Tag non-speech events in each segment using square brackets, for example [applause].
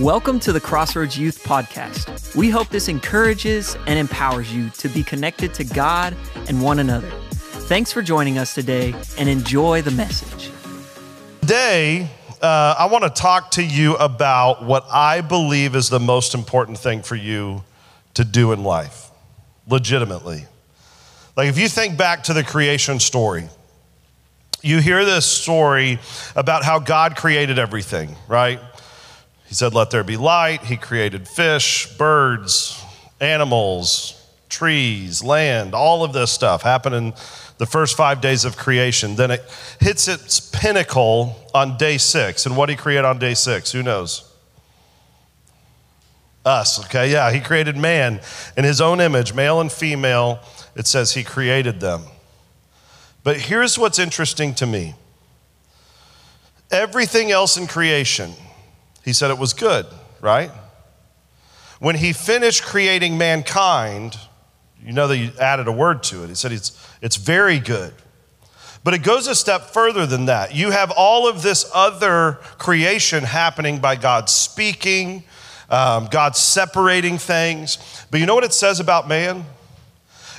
Welcome to the Crossroads Youth Podcast. We hope this encourages and empowers you to be connected to God and one another. Thanks for joining us today and enjoy the message. Today, uh, I want to talk to you about what I believe is the most important thing for you to do in life, legitimately. Like, if you think back to the creation story, you hear this story about how God created everything, right? He said, Let there be light. He created fish, birds, animals, trees, land, all of this stuff happened in the first five days of creation. Then it hits its pinnacle on day six. And what did he create on day six? Who knows? Us, okay? Yeah, he created man in his own image, male and female. It says he created them. But here's what's interesting to me everything else in creation, he said it was good, right? When he finished creating mankind, you know that he added a word to it. He said it's, it's very good. But it goes a step further than that. You have all of this other creation happening by God speaking, um, God separating things. But you know what it says about man?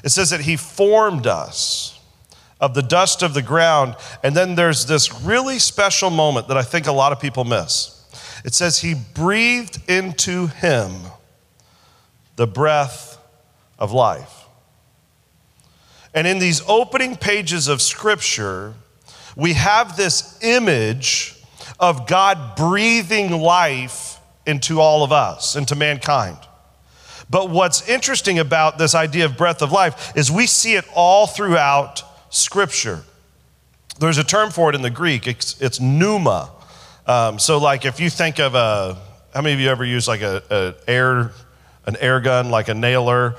It says that he formed us of the dust of the ground. And then there's this really special moment that I think a lot of people miss. It says, He breathed into him the breath of life. And in these opening pages of Scripture, we have this image of God breathing life into all of us, into mankind. But what's interesting about this idea of breath of life is we see it all throughout Scripture. There's a term for it in the Greek, it's, it's pneuma. Um, so, like, if you think of a, how many of you ever use like a, a air, an air gun, like a nailer,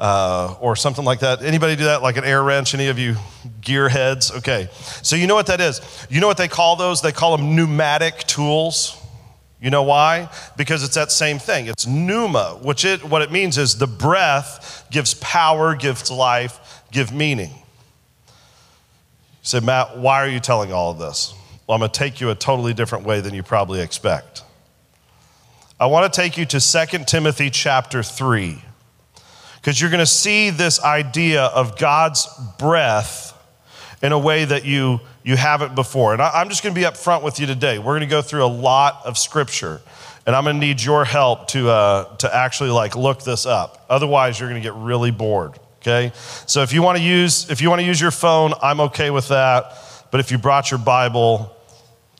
uh, or something like that? Anybody do that, like an air wrench? Any of you gearheads? Okay, so you know what that is. You know what they call those? They call them pneumatic tools. You know why? Because it's that same thing. It's pneuma, which it what it means is the breath gives power, gives life, give meaning. You say, Matt, why are you telling all of this? Well, I'm going to take you a totally different way than you probably expect. I want to take you to 2 Timothy chapter 3, because you're going to see this idea of God's breath in a way that you, you haven't before. And I, am just going to be up front with you today. We're going to go through a lot of scripture, and I'm going to need your help to, uh, to actually like look this up. Otherwise, you're going to get really bored. Okay? So if you want to use if you want to use your phone, I'm okay with that. But if you brought your Bible,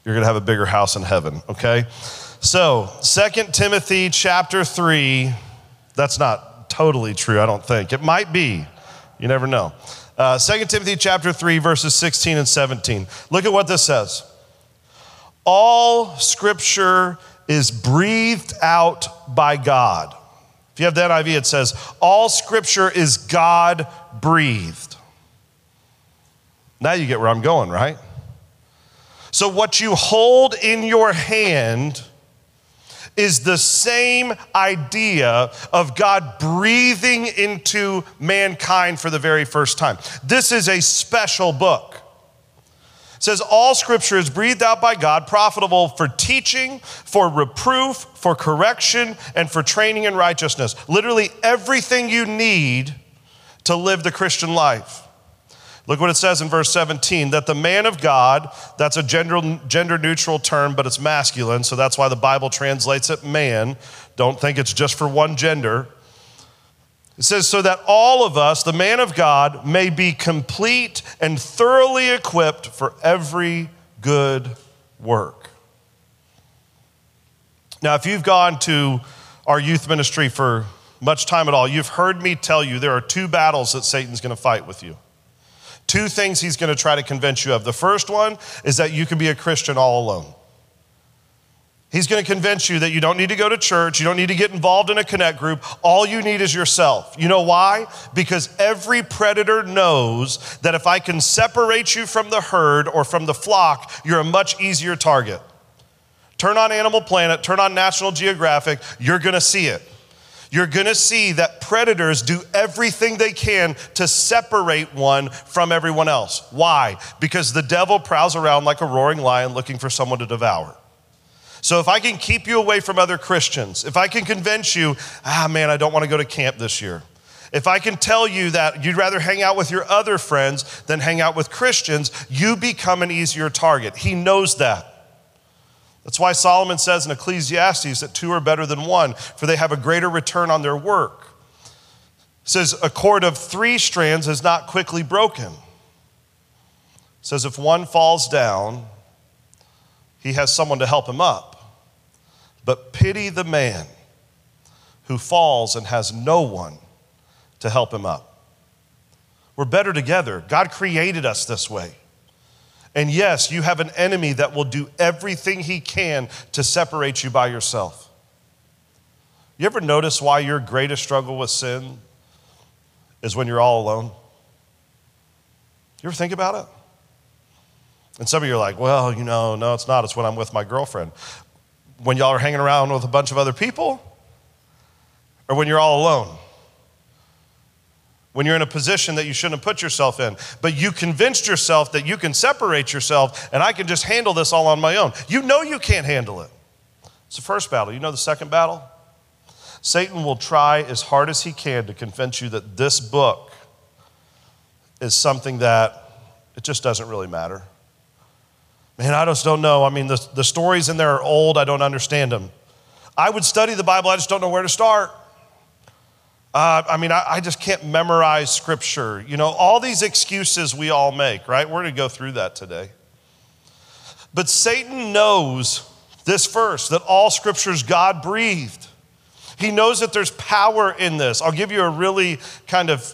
you're going to have a bigger house in heaven, okay? So, Second Timothy chapter 3, that's not totally true, I don't think. It might be. You never know. Uh, 2 Timothy chapter 3, verses 16 and 17. Look at what this says. All scripture is breathed out by God. If you have that NIV, it says, All scripture is God breathed. Now you get where I'm going, right? So, what you hold in your hand is the same idea of God breathing into mankind for the very first time. This is a special book. It says all scripture is breathed out by God, profitable for teaching, for reproof, for correction, and for training in righteousness. Literally everything you need to live the Christian life. Look what it says in verse 17 that the man of God, that's a gender, gender neutral term, but it's masculine, so that's why the Bible translates it man. Don't think it's just for one gender. It says, so that all of us, the man of God, may be complete and thoroughly equipped for every good work. Now, if you've gone to our youth ministry for much time at all, you've heard me tell you there are two battles that Satan's going to fight with you. Two things he's going to try to convince you of. The first one is that you can be a Christian all alone. He's going to convince you that you don't need to go to church, you don't need to get involved in a connect group. All you need is yourself. You know why? Because every predator knows that if I can separate you from the herd or from the flock, you're a much easier target. Turn on Animal Planet, turn on National Geographic, you're going to see it you're going to see that predators do everything they can to separate one from everyone else. Why? Because the devil prowls around like a roaring lion looking for someone to devour. So if I can keep you away from other Christians, if I can convince you, ah, man, I don't want to go to camp this year. If I can tell you that you'd rather hang out with your other friends than hang out with Christians, you become an easier target. He knows that. That's why Solomon says in Ecclesiastes that two are better than one, for they have a greater return on their work. He says, a cord of three strands is not quickly broken. He says, if one falls down, he has someone to help him up. But pity the man who falls and has no one to help him up. We're better together. God created us this way. And yes, you have an enemy that will do everything he can to separate you by yourself. You ever notice why your greatest struggle with sin is when you're all alone? You ever think about it? And some of you are like, well, you know, no, it's not. It's when I'm with my girlfriend. When y'all are hanging around with a bunch of other people? Or when you're all alone? When you're in a position that you shouldn't put yourself in. But you convinced yourself that you can separate yourself and I can just handle this all on my own. You know you can't handle it. It's the first battle. You know the second battle? Satan will try as hard as he can to convince you that this book is something that it just doesn't really matter. Man, I just don't know. I mean, the, the stories in there are old, I don't understand them. I would study the Bible, I just don't know where to start. Uh, I mean, I, I, just can't memorize scripture. You know, all these excuses we all make, right? We're going to go through that today. But Satan knows this verse that all scripture is God breathed. He knows that there's power in this. I'll give you a really kind of,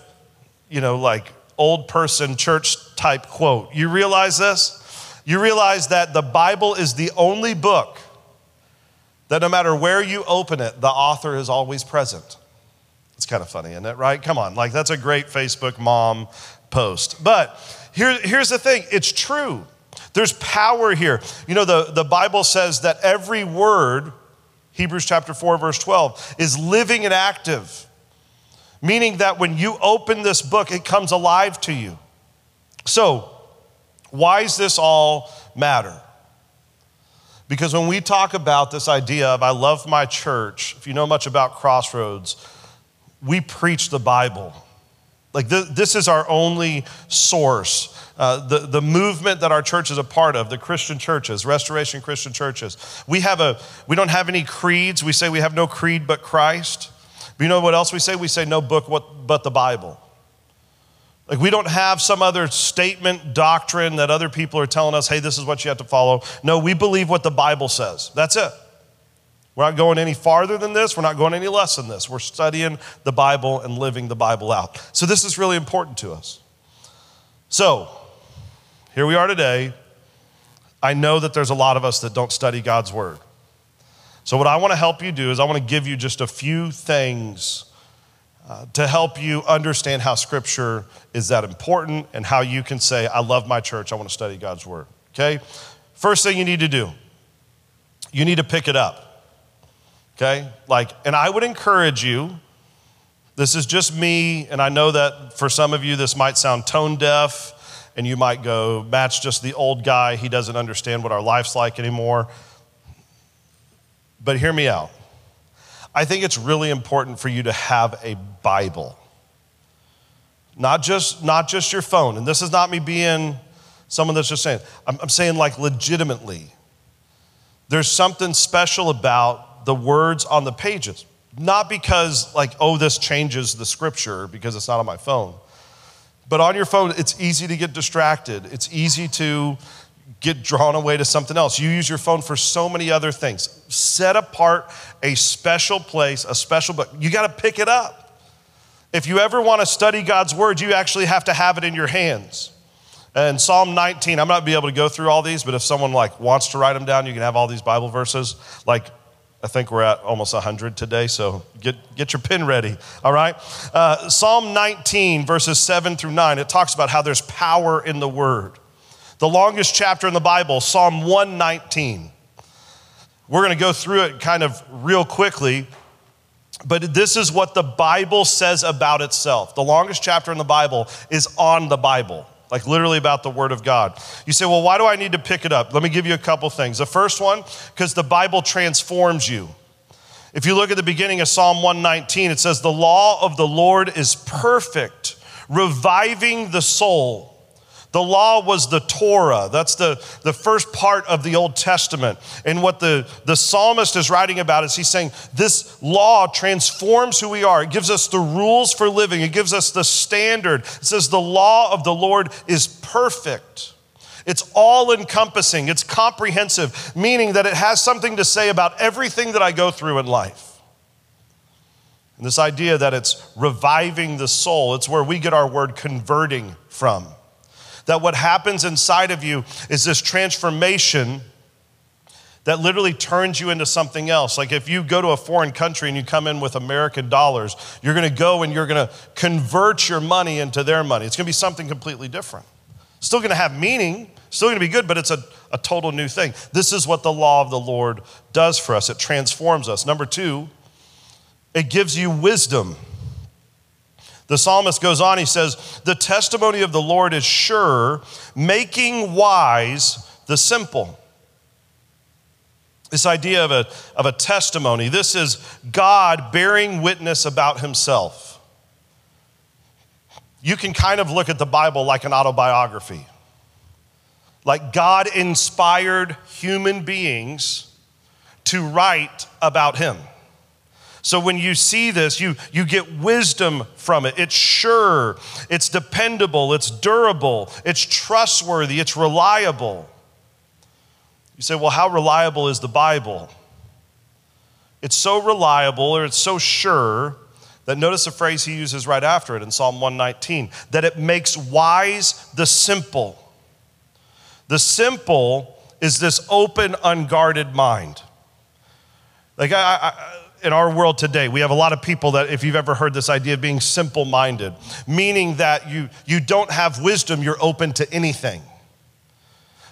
you know, like old person church type quote. You realize this? You realize that the Bible is the only book that no matter where you open it, the author is always present. Kind of funny, isn't it? Right? Come on. Like, that's a great Facebook mom post. But here, here's the thing it's true. There's power here. You know, the, the Bible says that every word, Hebrews chapter 4, verse 12, is living and active, meaning that when you open this book, it comes alive to you. So, why does this all matter? Because when we talk about this idea of I love my church, if you know much about Crossroads, we preach the Bible. Like, th- this is our only source. Uh, the, the movement that our church is a part of, the Christian churches, Restoration Christian churches. We have a, we don't have any creeds. We say we have no creed but Christ. But you know what else we say? We say no book what, but the Bible. Like, we don't have some other statement, doctrine that other people are telling us, hey, this is what you have to follow. No, we believe what the Bible says. That's it. We're not going any farther than this. We're not going any less than this. We're studying the Bible and living the Bible out. So, this is really important to us. So, here we are today. I know that there's a lot of us that don't study God's Word. So, what I want to help you do is I want to give you just a few things uh, to help you understand how Scripture is that important and how you can say, I love my church, I want to study God's Word. Okay? First thing you need to do, you need to pick it up. Okay? Like, and I would encourage you, this is just me, and I know that for some of you this might sound tone deaf, and you might go, Matt's just the old guy, he doesn't understand what our life's like anymore. But hear me out. I think it's really important for you to have a Bible. Not just, not just your phone. And this is not me being someone that's just saying, I'm, I'm saying like legitimately. There's something special about the words on the pages. Not because, like, oh, this changes the scripture because it's not on my phone. But on your phone, it's easy to get distracted. It's easy to get drawn away to something else. You use your phone for so many other things. Set apart a special place, a special book. You got to pick it up. If you ever want to study God's word, you actually have to have it in your hands. And Psalm 19, I'm not be able to go through all these, but if someone like wants to write them down, you can have all these Bible verses. Like I think we're at almost 100 today, so get, get your pen ready, all right? Uh, Psalm 19, verses 7 through 9, it talks about how there's power in the word. The longest chapter in the Bible, Psalm 119. We're going to go through it kind of real quickly, but this is what the Bible says about itself. The longest chapter in the Bible is on the Bible. Like literally about the Word of God. You say, well, why do I need to pick it up? Let me give you a couple things. The first one, because the Bible transforms you. If you look at the beginning of Psalm 119, it says, The law of the Lord is perfect, reviving the soul. The law was the Torah. That's the, the first part of the Old Testament. And what the, the psalmist is writing about is he's saying this law transforms who we are. It gives us the rules for living, it gives us the standard. It says the law of the Lord is perfect. It's all encompassing, it's comprehensive, meaning that it has something to say about everything that I go through in life. And this idea that it's reviving the soul, it's where we get our word converting from. That what happens inside of you is this transformation that literally turns you into something else. Like if you go to a foreign country and you come in with American dollars, you're gonna go and you're gonna convert your money into their money. It's gonna be something completely different. Still gonna have meaning, still gonna be good, but it's a, a total new thing. This is what the law of the Lord does for us it transforms us. Number two, it gives you wisdom. The psalmist goes on, he says, The testimony of the Lord is sure, making wise the simple. This idea of a, of a testimony, this is God bearing witness about himself. You can kind of look at the Bible like an autobiography. Like God inspired human beings to write about him. So when you see this, you, you get wisdom from it. It's sure, it's dependable, it's durable, it's trustworthy, it's reliable. You say, well, how reliable is the Bible? It's so reliable or it's so sure that notice the phrase he uses right after it in Psalm 119 that it makes wise the simple. The simple is this open, unguarded mind. Like, I, I in our world today, we have a lot of people that, if you've ever heard this idea of being simple minded, meaning that you, you don't have wisdom, you're open to anything.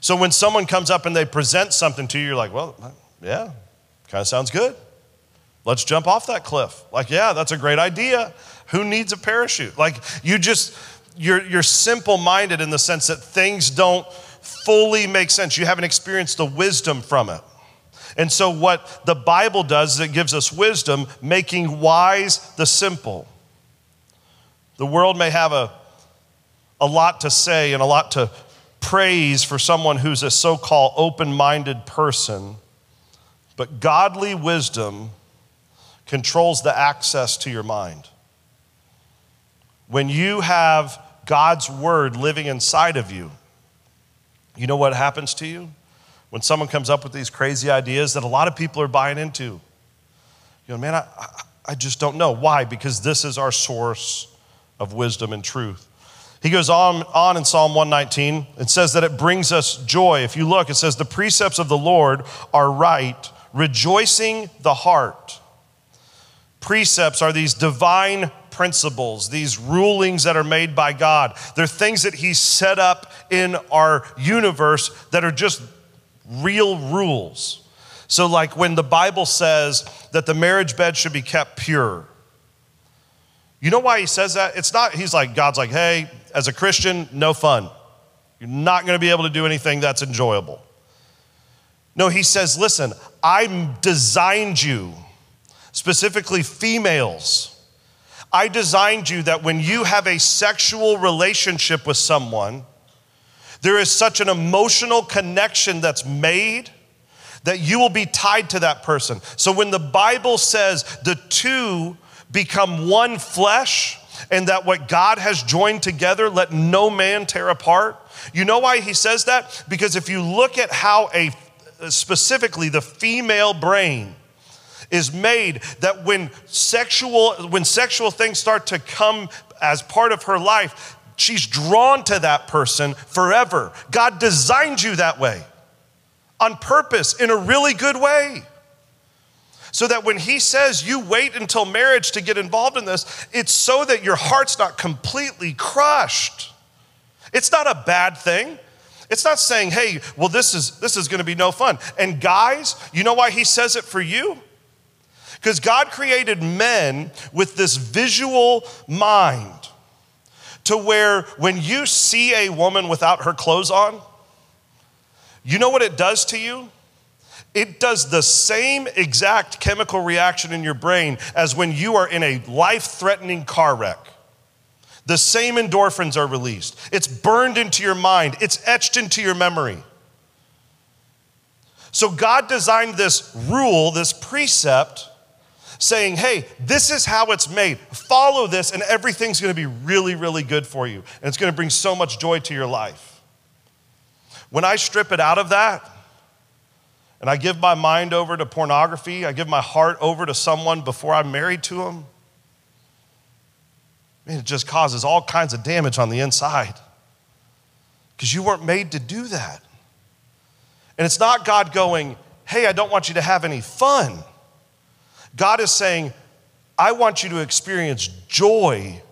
So when someone comes up and they present something to you, you're like, well, yeah, kind of sounds good. Let's jump off that cliff. Like, yeah, that's a great idea. Who needs a parachute? Like, you just, you're, you're simple minded in the sense that things don't fully make sense. You haven't experienced the wisdom from it. And so, what the Bible does is it gives us wisdom, making wise the simple. The world may have a, a lot to say and a lot to praise for someone who's a so called open minded person, but godly wisdom controls the access to your mind. When you have God's word living inside of you, you know what happens to you? When someone comes up with these crazy ideas that a lot of people are buying into. You know, man, I, I just don't know. Why? Because this is our source of wisdom and truth. He goes on, on in Psalm 119 and says that it brings us joy. If you look, it says, The precepts of the Lord are right, rejoicing the heart. Precepts are these divine principles, these rulings that are made by God. They're things that He set up in our universe that are just real rules. So, like when the Bible says that the marriage bed should be kept pure, you know why he says that? It's not, he's like, God's like, hey, as a Christian, no fun. You're not going to be able to do anything that's enjoyable. No, he says, listen, I designed you, specifically females. I designed you that when you have a sexual relationship with someone, there is such an emotional connection that's made that you will be tied to that person. So when the Bible says the two become one flesh, and that what God has joined together, let no man tear apart. You know why he says that? Because if you look at how a specifically the female brain is made that when sexual when sexual things start to come as part of her life she's drawn to that person forever. God designed you that way on purpose in a really good way. So that when he says you wait until marriage to get involved in this, it's so that your heart's not completely crushed. It's not a bad thing. It's not saying, hey, well, this is, this is going to be no fun. And guys, you know why he says it for you? Because God created men with this visual mind to where when you see a woman without her clothes on, you know what it does to you? It does the same exact chemical reaction in your brain as when you are in a life threatening car wreck. The same endorphins are released. It's burned into your mind, it's etched into your memory. So God designed this rule, this precept, saying, hey, this is how it's made. Follow this, and everything's gonna be really, really good for you. And it's gonna bring so much joy to your life. When I strip it out of that, and I give my mind over to pornography, I give my heart over to someone before I'm married to them, it just causes all kinds of damage on the inside. Because you weren't made to do that. And it's not God going, hey, I don't want you to have any fun. God is saying, I want you to experience joy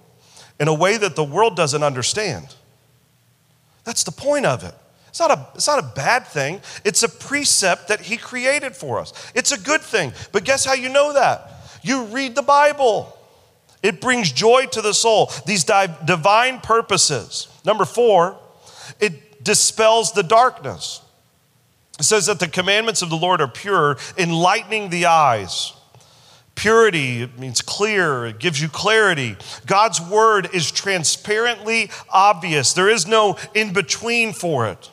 in a way that the world doesn't understand. That's the point of it. It's not, a, it's not a bad thing. It's a precept that He created for us. It's a good thing. But guess how you know that? You read the Bible. It brings joy to the soul, these divine purposes. Number four, it dispels the darkness. It says that the commandments of the Lord are pure, enlightening the eyes. Purity it means clear, it gives you clarity. God's word is transparently obvious, there is no in between for it.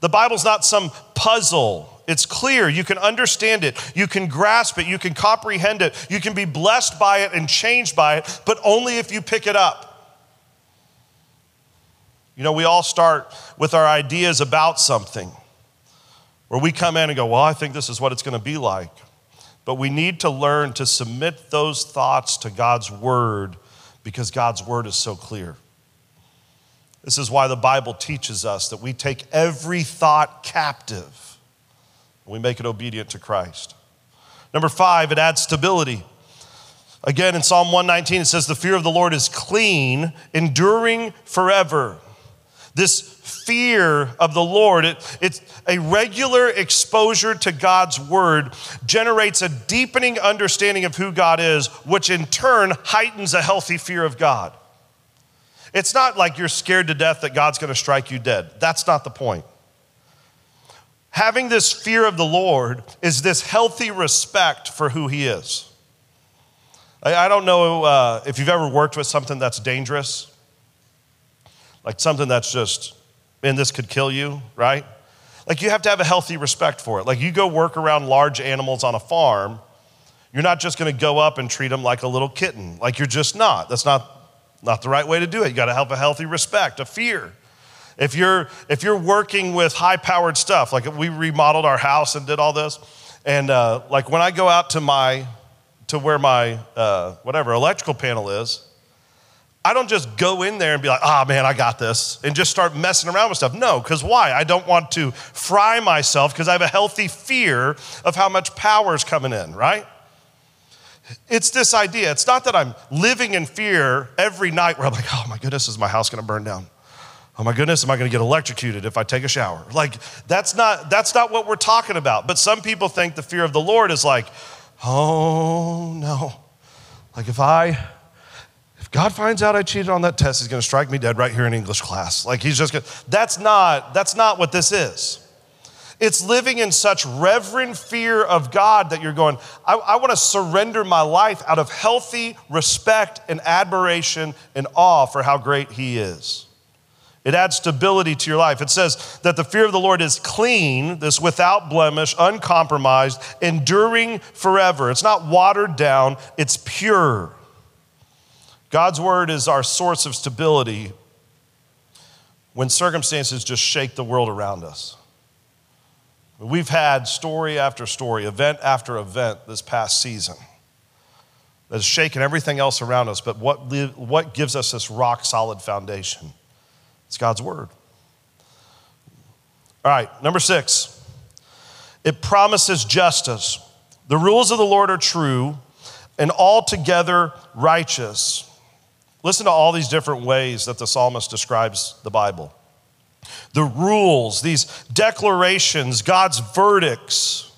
The Bible's not some puzzle. It's clear. You can understand it. You can grasp it. You can comprehend it. You can be blessed by it and changed by it, but only if you pick it up. You know, we all start with our ideas about something where we come in and go, Well, I think this is what it's going to be like. But we need to learn to submit those thoughts to God's word because God's word is so clear. This is why the Bible teaches us that we take every thought captive and we make it obedient to Christ. Number five, it adds stability. Again, in Psalm 119, it says, The fear of the Lord is clean, enduring forever. This fear of the Lord, it, it's a regular exposure to God's word generates a deepening understanding of who God is, which in turn heightens a healthy fear of God. It's not like you're scared to death that God's going to strike you dead. That's not the point. Having this fear of the Lord is this healthy respect for who He is. I, I don't know uh, if you've ever worked with something that's dangerous, like something that's just man, this could kill you, right? Like you have to have a healthy respect for it. Like you go work around large animals on a farm, you're not just to go up and treat them like a little kitten. Like you're just not. That's not not the right way to do it. You got to have a healthy respect, a fear. If you're if you're working with high powered stuff, like we remodeled our house and did all this, and uh, like when I go out to my to where my uh, whatever electrical panel is, I don't just go in there and be like, ah, oh, man, I got this, and just start messing around with stuff. No, because why? I don't want to fry myself because I have a healthy fear of how much power is coming in, right? It's this idea. It's not that I'm living in fear every night where I'm like, oh my goodness, is my house going to burn down? Oh my goodness, am I going to get electrocuted if I take a shower? Like that's not that's not what we're talking about. But some people think the fear of the Lord is like, oh no. Like if I if God finds out I cheated on that test, he's going to strike me dead right here in English class. Like he's just going that's not, that's not what this is. It's living in such reverent fear of God that you're going, I, I want to surrender my life out of healthy respect and admiration and awe for how great He is. It adds stability to your life. It says that the fear of the Lord is clean, this without blemish, uncompromised, enduring forever. It's not watered down, it's pure. God's word is our source of stability when circumstances just shake the world around us. We've had story after story, event after event this past season that has shaken everything else around us. But what, what gives us this rock solid foundation? It's God's word. All right, number six, it promises justice. The rules of the Lord are true and altogether righteous. Listen to all these different ways that the psalmist describes the Bible. The rules, these declarations, God's verdicts.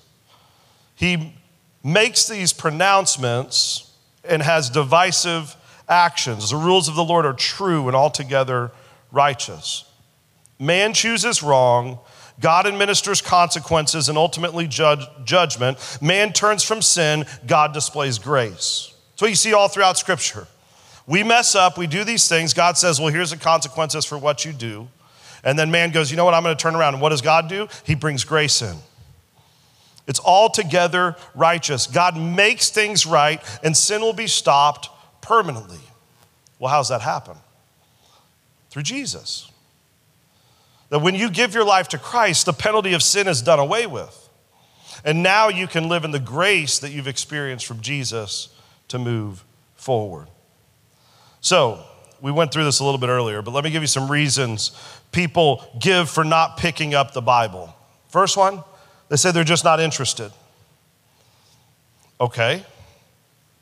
He makes these pronouncements and has divisive actions. The rules of the Lord are true and altogether righteous. Man chooses wrong. God administers consequences and ultimately judge, judgment. Man turns from sin. God displays grace. So you see all throughout Scripture. We mess up, we do these things. God says, Well, here's the consequences for what you do. And then man goes, You know what? I'm going to turn around. And what does God do? He brings grace in. It's altogether righteous. God makes things right, and sin will be stopped permanently. Well, how's that happen? Through Jesus. That when you give your life to Christ, the penalty of sin is done away with. And now you can live in the grace that you've experienced from Jesus to move forward. So, we went through this a little bit earlier, but let me give you some reasons people give for not picking up the Bible. First one, they say they're just not interested. Okay,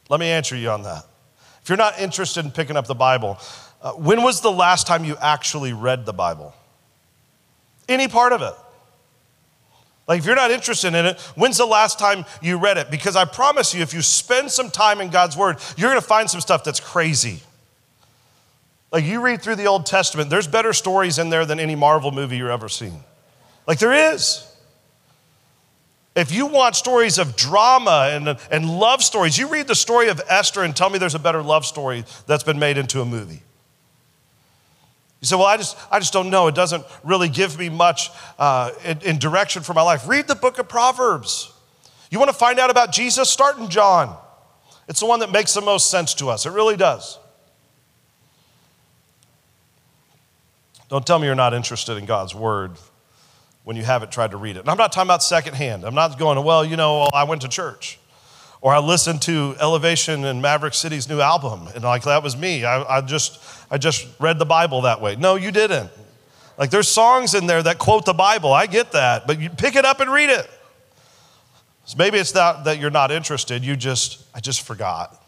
let me answer you on that. If you're not interested in picking up the Bible, uh, when was the last time you actually read the Bible? Any part of it. Like, if you're not interested in it, when's the last time you read it? Because I promise you, if you spend some time in God's Word, you're gonna find some stuff that's crazy. Like, you read through the Old Testament, there's better stories in there than any Marvel movie you've ever seen. Like, there is. If you want stories of drama and, and love stories, you read the story of Esther and tell me there's a better love story that's been made into a movie. You say, well, I just, I just don't know. It doesn't really give me much uh, in, in direction for my life. Read the book of Proverbs. You want to find out about Jesus? Start in John. It's the one that makes the most sense to us. It really does. Don't tell me you're not interested in God's word when you haven't tried to read it. And I'm not talking about secondhand. I'm not going, well, you know, I went to church. Or I listened to Elevation and Maverick City's new album, and like that was me. I, I just I just read the Bible that way. No, you didn't. Like there's songs in there that quote the Bible. I get that, but you pick it up and read it. So maybe it's not that you're not interested. You just I just forgot.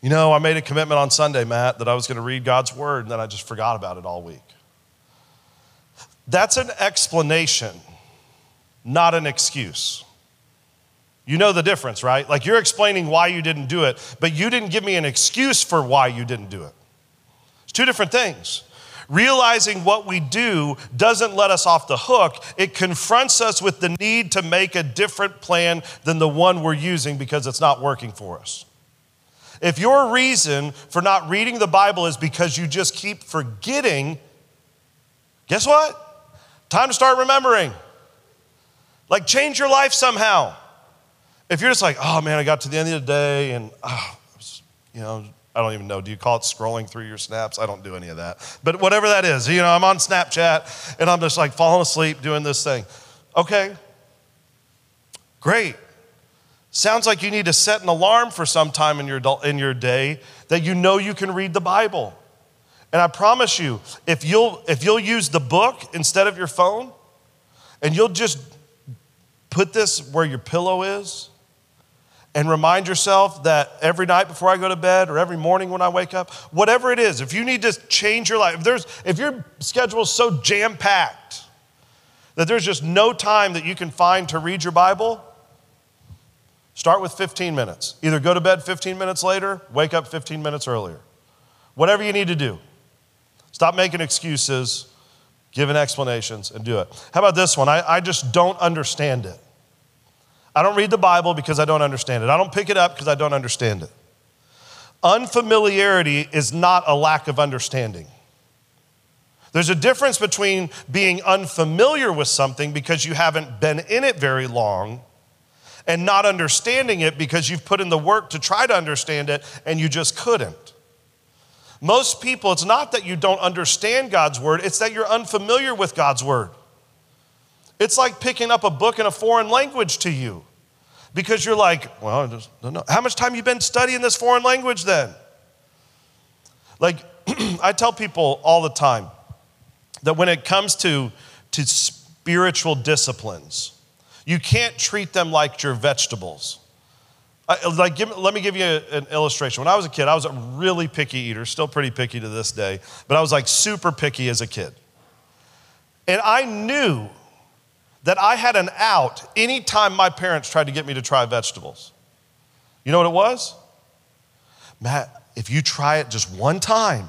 You know, I made a commitment on Sunday, Matt, that I was going to read God's word, and then I just forgot about it all week. That's an explanation, not an excuse. You know the difference, right? Like you're explaining why you didn't do it, but you didn't give me an excuse for why you didn't do it. It's two different things. Realizing what we do doesn't let us off the hook. It confronts us with the need to make a different plan than the one we're using because it's not working for us. If your reason for not reading the Bible is because you just keep forgetting, guess what? Time to start remembering. Like, change your life somehow. If you're just like, oh man, I got to the end of the day and, oh, you know, I don't even know. Do you call it scrolling through your snaps? I don't do any of that. But whatever that is, you know, I'm on Snapchat and I'm just like falling asleep doing this thing. Okay, great. Sounds like you need to set an alarm for some time in your, in your day that you know you can read the Bible. And I promise you, if you'll, if you'll use the book instead of your phone, and you'll just put this where your pillow is, and remind yourself that every night before I go to bed or every morning when I wake up, whatever it is, if you need to change your life, if, there's, if your schedule is so jam packed that there's just no time that you can find to read your Bible, start with 15 minutes. Either go to bed 15 minutes later, wake up 15 minutes earlier. Whatever you need to do. Stop making excuses, giving explanations, and do it. How about this one? I, I just don't understand it. I don't read the Bible because I don't understand it. I don't pick it up because I don't understand it. Unfamiliarity is not a lack of understanding. There's a difference between being unfamiliar with something because you haven't been in it very long and not understanding it because you've put in the work to try to understand it and you just couldn't. Most people, it's not that you don't understand God's word, it's that you're unfamiliar with God's word. It's like picking up a book in a foreign language to you because you're like, well, I just don't know. How much time you been studying this foreign language then? Like, [clears throat] I tell people all the time that when it comes to, to spiritual disciplines, you can't treat them like your vegetables. I, like, give, let me give you an illustration. When I was a kid, I was a really picky eater, still pretty picky to this day, but I was like super picky as a kid. And I knew that I had an out anytime my parents tried to get me to try vegetables. You know what it was? Matt, if you try it just one time,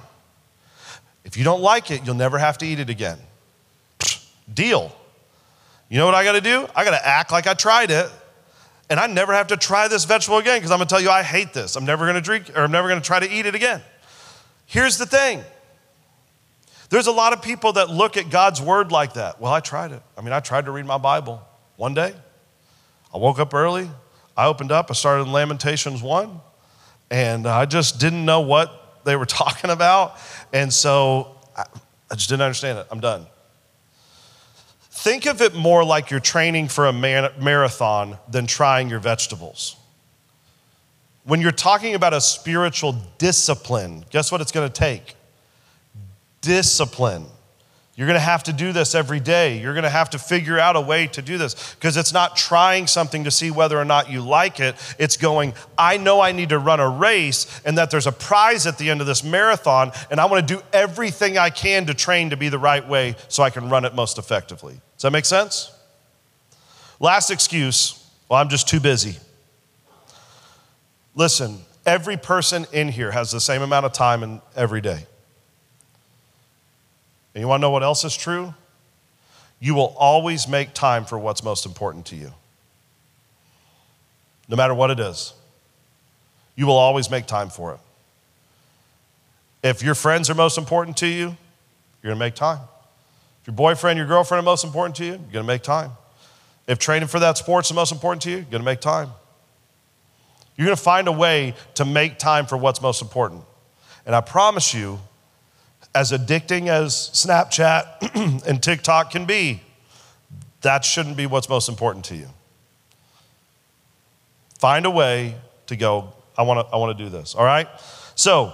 if you don't like it, you'll never have to eat it again. Deal. You know what I got to do? I got to act like I tried it, and I never have to try this vegetable again because I'm going to tell you I hate this. I'm never going to drink or I'm never going to try to eat it again. Here's the thing. There's a lot of people that look at God's word like that. Well, I tried it. I mean, I tried to read my Bible one day. I woke up early. I opened up. I started in Lamentations 1, and I just didn't know what they were [laughs] talking about. And so I, I just didn't understand it. I'm done. Think of it more like you're training for a man- marathon than trying your vegetables. When you're talking about a spiritual discipline, guess what it's going to take? Discipline. You're going to have to do this every day. You're going to have to figure out a way to do this because it's not trying something to see whether or not you like it. It's going, I know I need to run a race and that there's a prize at the end of this marathon, and I want to do everything I can to train to be the right way so I can run it most effectively. Does that make sense? Last excuse well, I'm just too busy. Listen, every person in here has the same amount of time in every day. And you want to know what else is true? You will always make time for what's most important to you. No matter what it is, you will always make time for it. If your friends are most important to you, you're going to make time. If your boyfriend, your girlfriend are most important to you, you're going to make time. If training for that sport's the most important to you, you're going to make time. You're going to find a way to make time for what's most important. And I promise you, as addicting as Snapchat [clears throat] and TikTok can be, that shouldn't be what's most important to you. Find a way to go, I wanna, I wanna do this, all right? So,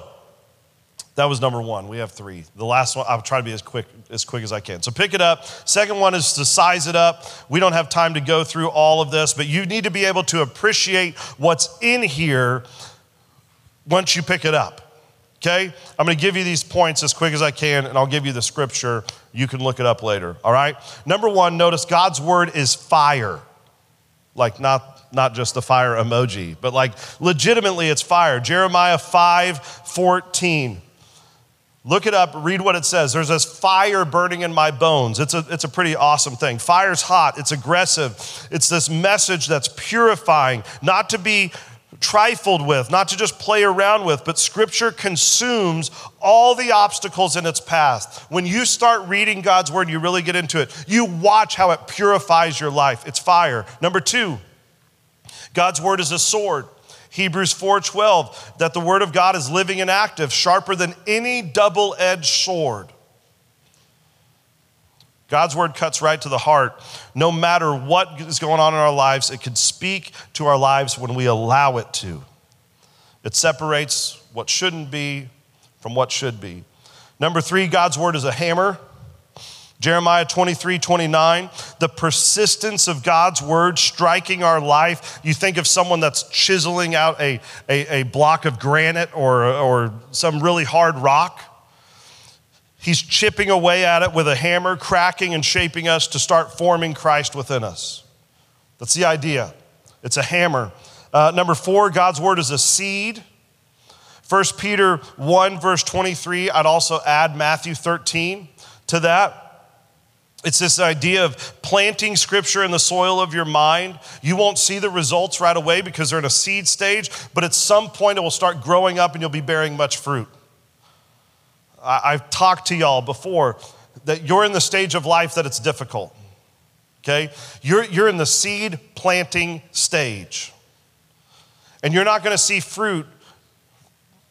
that was number one. We have three. The last one, I'll try to be as quick as quick as I can. So pick it up. Second one is to size it up. We don't have time to go through all of this, but you need to be able to appreciate what's in here once you pick it up. Okay? I'm going to give you these points as quick as I can, and I'll give you the scripture. You can look it up later. All right? Number one, notice God's word is fire. Like, not, not just the fire emoji, but like legitimately it's fire. Jeremiah 5 14. Look it up, read what it says. There's this fire burning in my bones. It's a, it's a pretty awesome thing. Fire's hot, it's aggressive. It's this message that's purifying, not to be trifled with, not to just play around with, but scripture consumes all the obstacles in its path. When you start reading God's word, you really get into it. You watch how it purifies your life. It's fire. Number two, God's word is a sword. Hebrews 4:12 that the word of God is living and active, sharper than any double-edged sword. God's word cuts right to the heart. No matter what is going on in our lives, it can speak to our lives when we allow it to. It separates what shouldn't be from what should be. Number three, God's word is a hammer. Jeremiah 23, 29, the persistence of God's word striking our life. You think of someone that's chiseling out a, a, a block of granite or, or some really hard rock He's chipping away at it with a hammer, cracking and shaping us to start forming Christ within us. That's the idea. It's a hammer. Uh, number four, God's word is a seed. 1 Peter 1, verse 23, I'd also add Matthew 13 to that. It's this idea of planting scripture in the soil of your mind. You won't see the results right away because they're in a seed stage, but at some point it will start growing up and you'll be bearing much fruit. I've talked to y'all before that you're in the stage of life that it's difficult. Okay? You're, you're in the seed planting stage. And you're not going to see fruit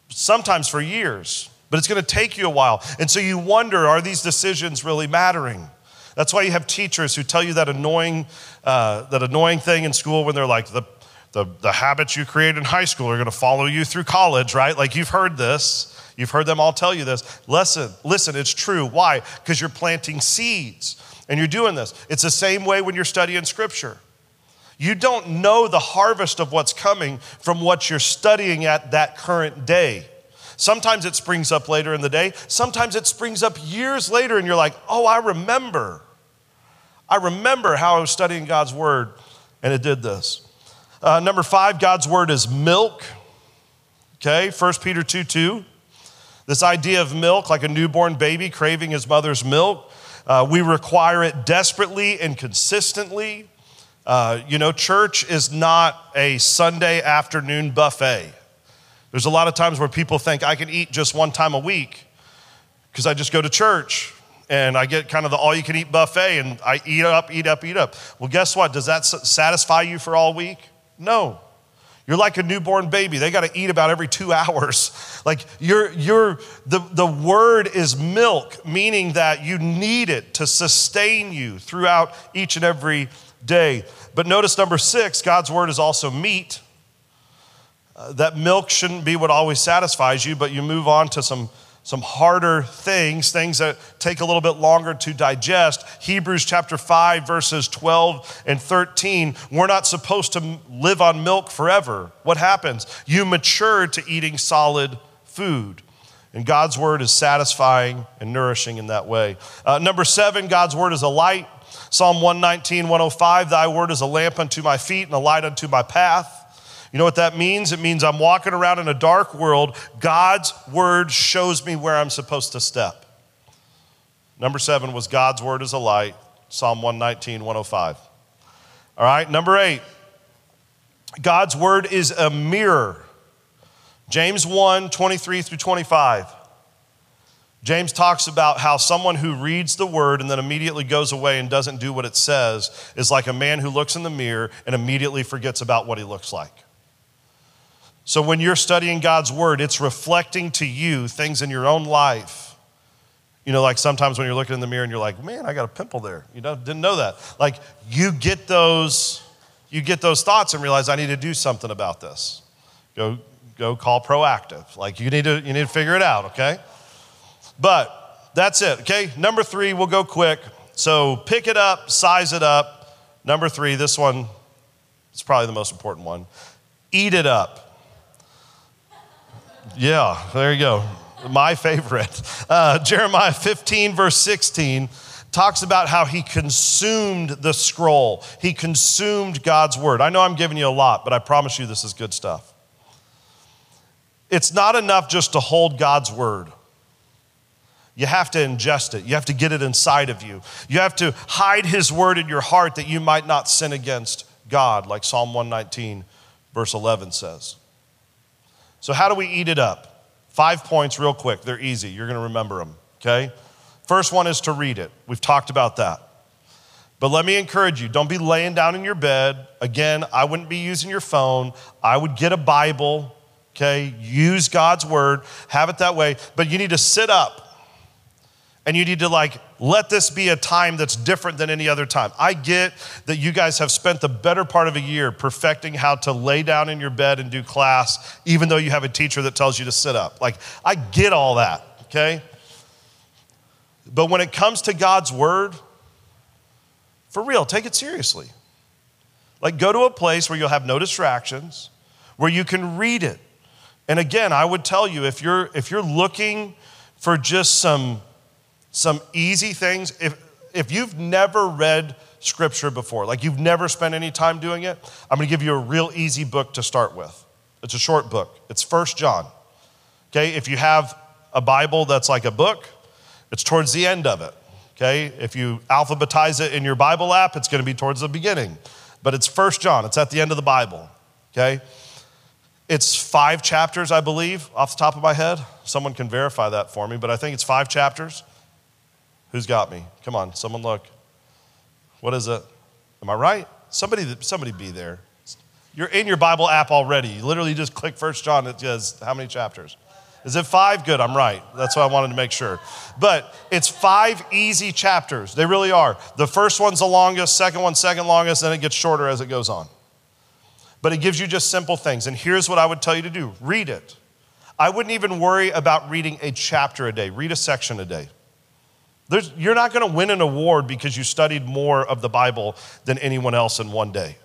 sometimes for years, but it's going to take you a while. And so you wonder are these decisions really mattering? That's why you have teachers who tell you that annoying, uh, that annoying thing in school when they're like, the, the, the habits you create in high school are to follow you through college, right? Like you've heard this. You've heard them all tell you this. Listen, listen, it's true. Why? Because you're planting seeds and you're doing this. It's the same way when you're studying scripture. You don't know the harvest of what's coming from what you're studying at that current day. Sometimes it springs up later in the day. Sometimes it springs up years later, and you're like, oh, I remember. I remember how I was studying God's word, and it did this. Uh, number five, God's word is milk. Okay, 1 Peter 2 2. This idea of milk, like a newborn baby craving his mother's milk, uh, we require it desperately and consistently. Uh, you know, church is not a Sunday afternoon buffet. There's a lot of times where people think I can eat just one time a week because I just go to church and I get kind of the all you can eat buffet and I eat up, eat up, eat up. Well, guess what? Does that satisfy you for all week? No. You're like a newborn baby. They got to eat about every two [laughs] hours. Like you're, you're, the, the word is milk, meaning that you need it to sustain you throughout each and every day. But notice number six, God's word is also meat. Uh, that milk shouldn't be what always satisfies you, but you move on to some some harder things, things that take a little bit longer to digest. Hebrews chapter 5, verses 12 and 13. We're not supposed to live on milk forever. What happens? You mature to eating solid food. And God's word is satisfying and nourishing in that way. Uh, number seven, God's word is a light. Psalm 119, 105, Thy word is a lamp unto my feet and a light unto my path. You know what that means? It means I'm walking around in a dark world. God's word shows me where I'm supposed to step. Number seven was God's word is a light, Psalm 119, 105. All right, number eight, God's word is a mirror. James 1, 23 through 25. James talks about how someone who reads the word and then immediately goes away and doesn't do what it says is like a man who looks in the mirror and immediately forgets about what he looks like. So when you're studying God's word, it's reflecting to you things in your own life. You know, like sometimes when you're looking in the mirror and you're like, man, I got a pimple there. You know, didn't know that. Like you get those, you get those thoughts and realize I need to do something about this. Go, go call Proactiv. Like you need to, you need to figure it out, okay? But that's it, okay? Number three, we'll go quick. So pick it up, size it up. Number three, this one is probably the most important one. Eat it up. Yeah, there you go. My favorite. Uh, Jeremiah 15, verse 16 talks about how he consumed the scroll. He consumed God's word. I know I'm giving you a lot, but I promise you this is good stuff. It's not enough just to hold God's word. You have to ingest it. You have to get it inside of you. You have to hide his word in your heart that you might not sin against God, like Psalm 119, verse 11 says. So, how do we eat it up? Five points, real quick. They're easy. You're going to remember them, okay? First one is to read it. We've talked about that. But let me encourage you don't be laying down in your bed. Again, I wouldn't be using your phone. I would get a Bible, okay? Use God's word, have it that way. But you need to sit up and you need to like let this be a time that's different than any other time. I get that you guys have spent the better part of a year perfecting how to lay down in your bed and do class, even though you have a teacher that tells you to sit up. Like, I get all that, okay? But when it comes to God's word, for real, take it seriously. Like, go to a place where you'll have no distractions, where you can read it. And again, I would tell you if you're if you're looking for just some some easy things. If, if you've never read scripture before, like you've never spent any time doing it, I'm going to give you a real easy book to start with. It's a short book. It's First John. Okay, if you have a Bible that's like a book, it's towards the end of it. Okay, if you alphabetize it in your Bible app, it's going to be towards the beginning. But it's First John, it's at the end of the Bible. Okay, it's five chapters, I believe, off the top of my head. Someone can verify that for me, but I think it's five chapters. Who's got me? Come on, someone look. What is it? Am I right? Somebody, somebody be there. You're in your Bible app already. You literally just click First John. It says how many chapters? Is it five? Good, I'm right. That's what I wanted to make sure. But it's five easy chapters. They really are. The first one's the longest, second one, second longest, then it gets shorter as it goes on. But it gives you just simple things. And here's what I would tell you to do read it. I wouldn't even worry about reading a chapter a day, read a section a day. There's, you're not going to win an award because you studied more of the Bible than anyone else in one day.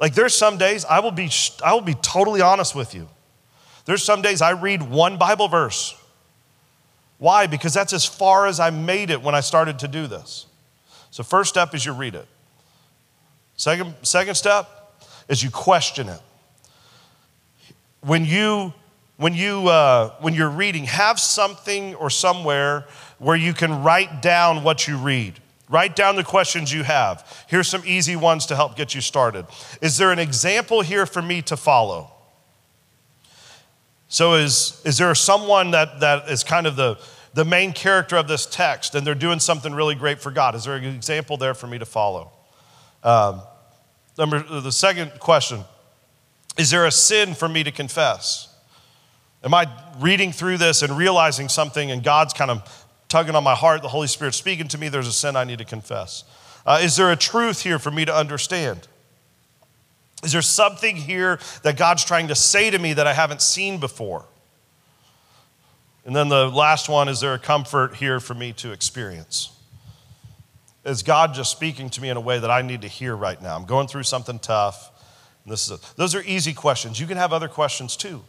Like there's some days I will be I will be totally honest with you. There's some days I read one Bible verse. Why? Because that's as far as I made it when I started to do this. So first step is you read it. Second, second step is you question it. when you when you uh, when you're reading, have something or somewhere where you can write down what you read. Write down the questions you have. Here's some easy ones to help get you started. Is there an example here for me to follow? So, is, is there someone that, that is kind of the, the main character of this text and they're doing something really great for God? Is there an example there for me to follow? Um, number, the second question Is there a sin for me to confess? Am I reading through this and realizing something and God's kind of tugging on my heart, the Holy Spirit speaking to me, there's a sin I need to confess? Uh, is there a truth here for me to understand? Is there something here that God's trying to say to me that I haven't seen before? And then the last one is there a comfort here for me to experience? Is God just speaking to me in a way that I need to hear right now? I'm going through something tough. this is a, those are easy questions. You can have other questions too.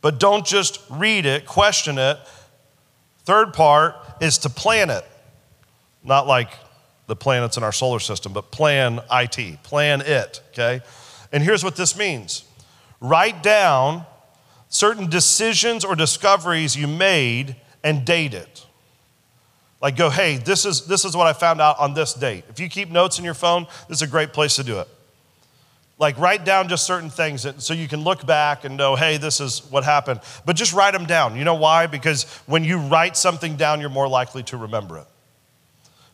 But don't just read it, question it. Third part is to plan it. Not like the planets in our solar system, but plan IT, plan it, okay? And here's what this means write down certain decisions or discoveries you made and date it. Like, go, hey, this is, this is what I found out on this date. If you keep notes in your phone, this is a great place to do it. Like, write down just certain things so you can look back and know, hey, this is what happened. But just write them down. You know why? Because when you write something down, you're more likely to remember it.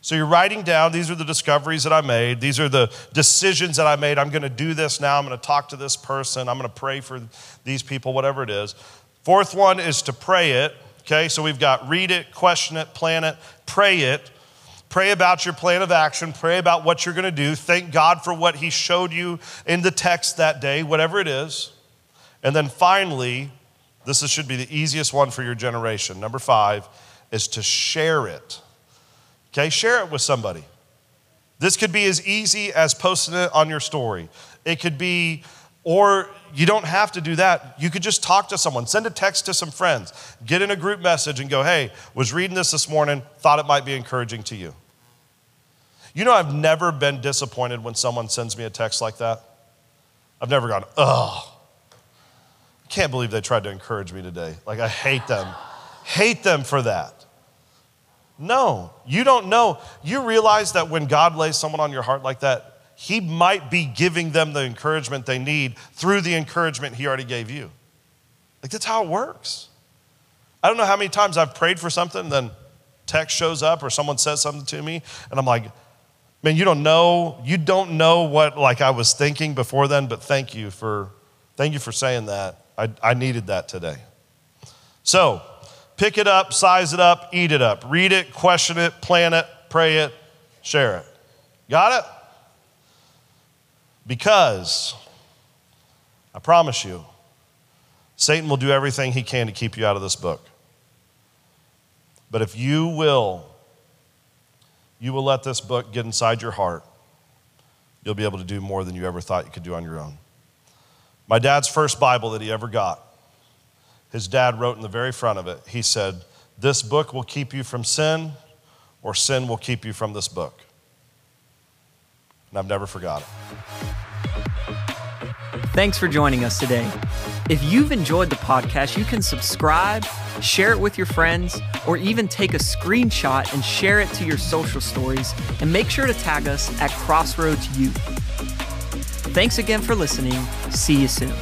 So you're writing down, these are the discoveries that I made. These are the decisions that I made. I'm going to do this now. I'm going to talk to this person. I'm going to pray for these people, whatever it is. Fourth one is to pray it. Okay, so we've got read it, question it, plan it, pray it. Pray about your plan of action. Pray about what you're going to do. Thank God for what He showed you in the text that day, whatever it is. And then finally, this should be the easiest one for your generation. Number five is to share it. Okay, share it with somebody. This could be as easy as posting it on your story. It could be, or you don't have to do that. You could just talk to someone, send a text to some friends, get in a group message and go, hey, was reading this this morning, thought it might be encouraging to you. You know, I've never been disappointed when someone sends me a text like that. I've never gone, oh, can't believe they tried to encourage me today. Like, I hate them. hate them for that. No, you don't know. You realize that when God lays someone on your heart like that, He might be giving them the encouragement they need through the encouragement He already gave you. Like, that's how it works. I don't know how many times I've prayed for something, then text shows up or someone says something to me, and I'm like, man, you don't know, you don't know what like I was thinking before then, but thank you for thank you for saying that. I, I needed that today. So Pick it up, size it up, eat it up. Read it, question it, plan it, pray it, share it. Got it? Because I promise you, Satan will do everything he can to keep you out of this book. But if you will, you will let this book get inside your heart, you'll be able to do more than you ever thought you could do on your own. My dad's first Bible that he ever got his dad wrote in the very front of it, he said, This book will keep you from sin, or sin will keep you from this book. And I've never forgot it. Thanks for joining us today. If you've enjoyed the podcast, you can subscribe, share it with your friends, or even take a screenshot and share it to your social stories. And make sure to tag us at Crossroads Youth. Thanks again for listening. See you soon.